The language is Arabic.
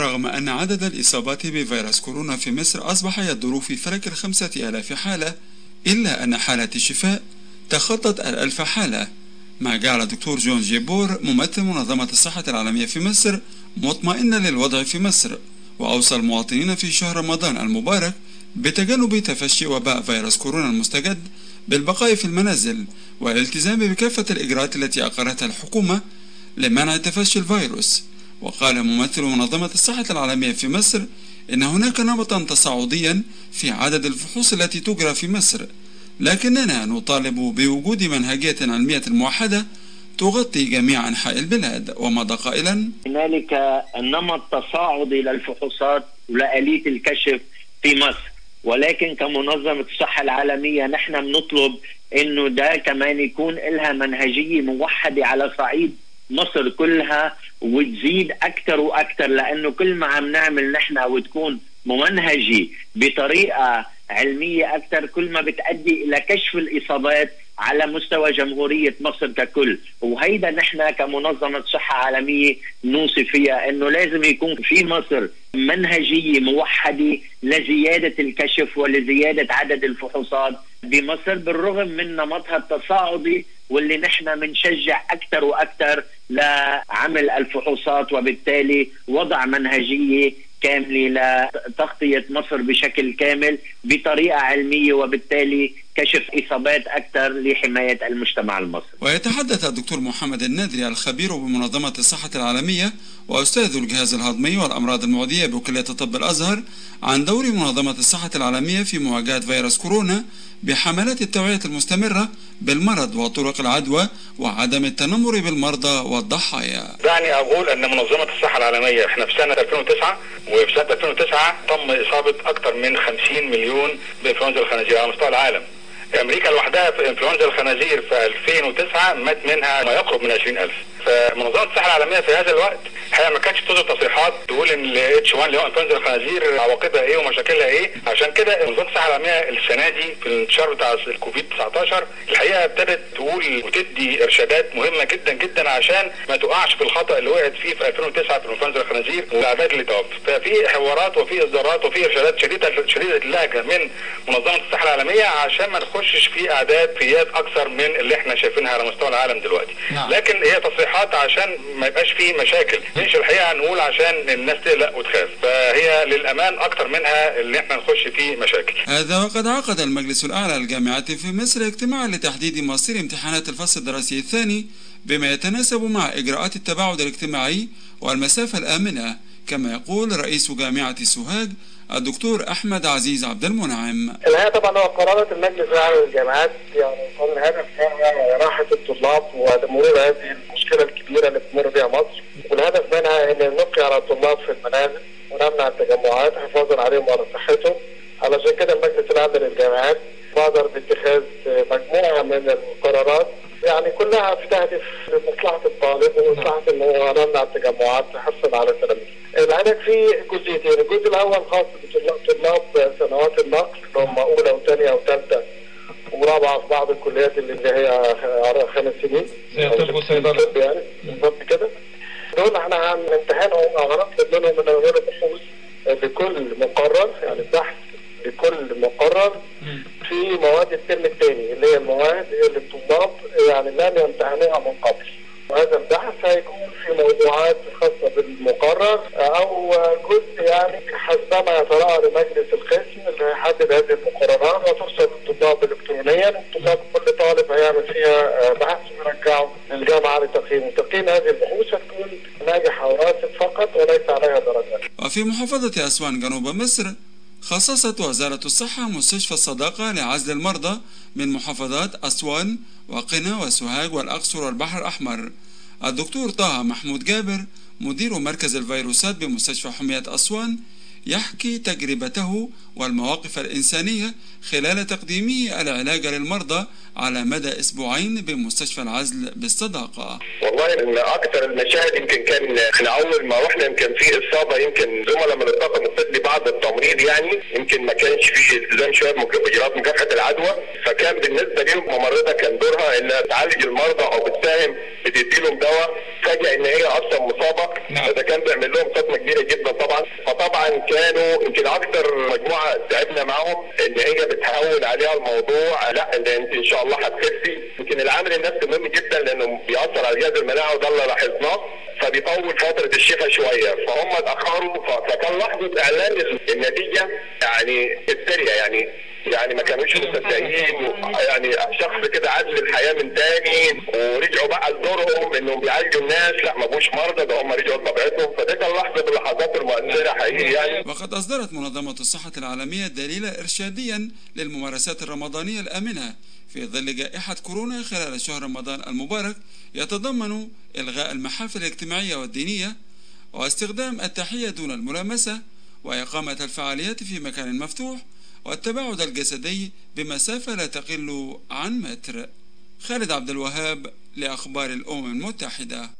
رغم أن عدد الإصابات بفيروس كورونا في مصر أصبح يدور في فلك الخمسة آلاف حالة إلا أن حالة الشفاء تخطت الألف حالة. ما جعل الدكتور جون جيبور ممثل منظمة الصحة العالمية في مصر مطمئنا للوضع في مصر وأوصى المواطنين في شهر رمضان المبارك بتجنب تفشي وباء فيروس كورونا المستجد بالبقاء في المنازل والالتزام بكافة الإجراءات التي أقرتها الحكومة لمنع تفشي الفيروس. وقال ممثل منظمة الصحة العالمية في مصر إن هناك نمطا تصاعديا في عدد الفحوص التي تجرى في مصر. لكننا نطالب بوجود منهجية علمية موحدة تغطي جميع أنحاء البلاد ومضى قائلا هنالك نمط تصاعدي للفحوصات ولآلية الكشف في مصر. ولكن كمنظمة الصحة العالمية نحن بنطلب إنه ده كمان يكون لها منهجية موحدة على صعيد مصر كلها وتزيد أكثر وأكثر لأنه كل ما عم نعمل نحن وتكون ممنهجه بطريقة علمية أكثر كل ما بتؤدي إلى كشف الإصابات على مستوى جمهورية مصر ككل. وهيدا نحن كمنظمة صحة عالمية نوصي فيها إنه لازم يكون في مصر منهجية موحدة لزيادة الكشف ولزيادة عدد الفحوصات. بمصر بالرغم من نمطها التصاعدي واللي نحن بنشجع أكثر وأكثر لعمل الفحوصات وبالتالي وضع منهجية كاملة لتغطية مصر بشكل كامل بطريقة علمية وبالتالي كشف إصابات أكثر لحماية المجتمع المصري. ويتحدث الدكتور محمد النادري الخبير بمنظمة الصحة العالمية وأستاذ الجهاز الهضمي والأمراض المعدية بكلية الطب الأزهر عن دور منظمة الصحة العالمية في مواجهة فيروس كورونا بحملات التوعية المستمرة بالمرض وطرق العدوى وعدم التنمر بالمرضى والضحايا. دعني أقول أن منظمة الصحة العالمية إحنا في سنة 2009 وفي سنه 2009 تم إصابة أكثر من 50 مليون بإنفلونزا الخنازير على مستوى العالم. أمريكا لوحدها في إنفلونزا الخنازير في 2009 مات منها ما يقرب من 20000 فمنظمة الصحة العالمية في هذا الوقت الحقيقة ما كانتش تصدر تصريحات تقول إن الاتش 1 اللي هو إنفلونزا الخنازير عواقبها إيه ومشاكلها إيه. عشان كده منظمة الصحة العالمية السنة دي في الانتشار بتاع الكوفيد 19 الحقيقة ابتدت تقول وتدي إرشادات مهمة جدا جدا عشان ما تقعش في الخطا اللي وقعت فيه في 2009 في إنفلونزا الخنازير والاعداد اللي توفت ففي حوارات وفي إصدارات وفي إرشادات شديدة شديدة اللهجه من منظمة الصحة العالمية عشان ما نخشش في أعداد فيات أكثر من اللي إحنا شايفينها على مستوى العالم دلوقتي. نعم. لكن هي تصريحات عشان ما يبقاش فيه مشاكل. مش الحقيقة نقول عشان الناس تقلق وتخاف. فهي للأمان أكثر منها اللي إحنا نخش فيه مشاكل. هذا وقد عقد المجلس الأعلى للجامعات في مصر اجتماعا لتحديد مصير امتحانات الفصل الدراسي الثاني بما يتناسب مع إجراءات التباعد الاجتماعي والمسافة الآمنة. كما يقول رئيس جامعة سوهاج الدكتور أحمد عزيز عبد المنعم. الحقيقة طبعا هو قرارات المجلس الاعلى للجامعات يعني كان الهدف راحة الطلاب ومرور هذه المشكلة الكبيرة اللي بتمر بها مصر والهدف منها إن نبقي على الطلاب في المنازل ونمنع التجمعات حفاظا عليهم وعلى صحتهم علشان كده المجلس الاعلى للجامعات بادر باتخاذ مجموعة من القرارات يعني كلها بتهدف لمصلحة الطالب ومصلحة إنه نمنع التجمعات نحصل على سلامته. العلاج فيه جزئيتين، الجزء الأول خاص بطلاب سنوات النقل اللي هم أولى وثانية وثالثة ورابعة في بعض الكليات اللي هي خمس سنين. زي الطب والصيدله. يعني بالظبط كده. دول إحنا هنمتحنهم أو هنطلب منهم من غير بحوث لكل مقرر يعني بحث لكل مقرر في مواد الترم الثاني اللي هي المواد اللي الطلاب يعني لم يمتحنوها من قبل وهذا البحث هيكون في موضوعات حسبما يتراءى لمجلس القسم اللي هيحدد هذه المقررات وترسل للطلاب الكترونيا. والطلاب كل طالب هيعمل فيها بحث ويرجعه للجامعة لتقييم تقييم هذه البحوث هتكون ناجحة وراسب فقط وليس عليها درجات. وفي محافظة أسوان جنوب مصر خصصت وزارة الصحة مستشفى الصداقة لعزل المرضى من محافظات أسوان وقنا وسوهاج والأقصر والبحر الأحمر. الدكتور طه محمود جابر مدير مركز الفيروسات بمستشفى حمية أسوان يحكي تجربته والمواقف الإنسانية خلال تقديمه العلاج للمرضى على مدى أسبوعين بمستشفى العزل بالصداقة. والله إن أكثر المشاهد يمكن كان إحنا اول ما رحنا يمكن في إصابة يمكن زملاء من الطاقم الطبي بعض التمريض يعني يمكن ما كانش في التزام شوية باجراءات مكافحة العدوى. فكان بالنسبة لهم ممرضة كان دورها إنها تعالج المرضى أو بتساهم بتدي لهم دواء فجأة إن هي أصلا مصابة. نعم. فده كان بيعمل لهم صدمة كبيرة جدا طبعا. فطبعا كانوا يمكن أكتر مجموعة تعبنا معاهم إن هي بتهون عليها الموضوع. لا إن أنت إن شاء الله هتخفي. يمكن العامل النفسي مهم جدا لأنه بيأثر على جهاز المناعة وده اللي لاحظناه. فبيطول فترة الشفاء شوية فهم اتأخروا فكان لحظه اعلان النتيجة يعني هستيريا يعني يعني ما كانوش مصدقين يعني شخص كده عاد للحياة من تاني ورجعوا بقى لدورهم إنهم بيعالجوا الناس لأ ما بقوش مرضى ده هم رجعوا لطبيعتهم فده كان لحظه من اللحظات حقيقي يعني وقد أصدرت منظمة الصحة العالمية دليلا إرشاديا للممارسات الرمضانية الآمنة. في ظل جائحة كورونا خلال شهر رمضان المبارك يتضمن إلغاء المحافل الاجتماعية والدينية واستخدام التحية دون الملامسة وإقامة الفعاليات في مكان مفتوح والتباعد الجسدي بمسافة لا تقل عن متر. خالد عبد الوهاب لأخبار الأمم المتحدة.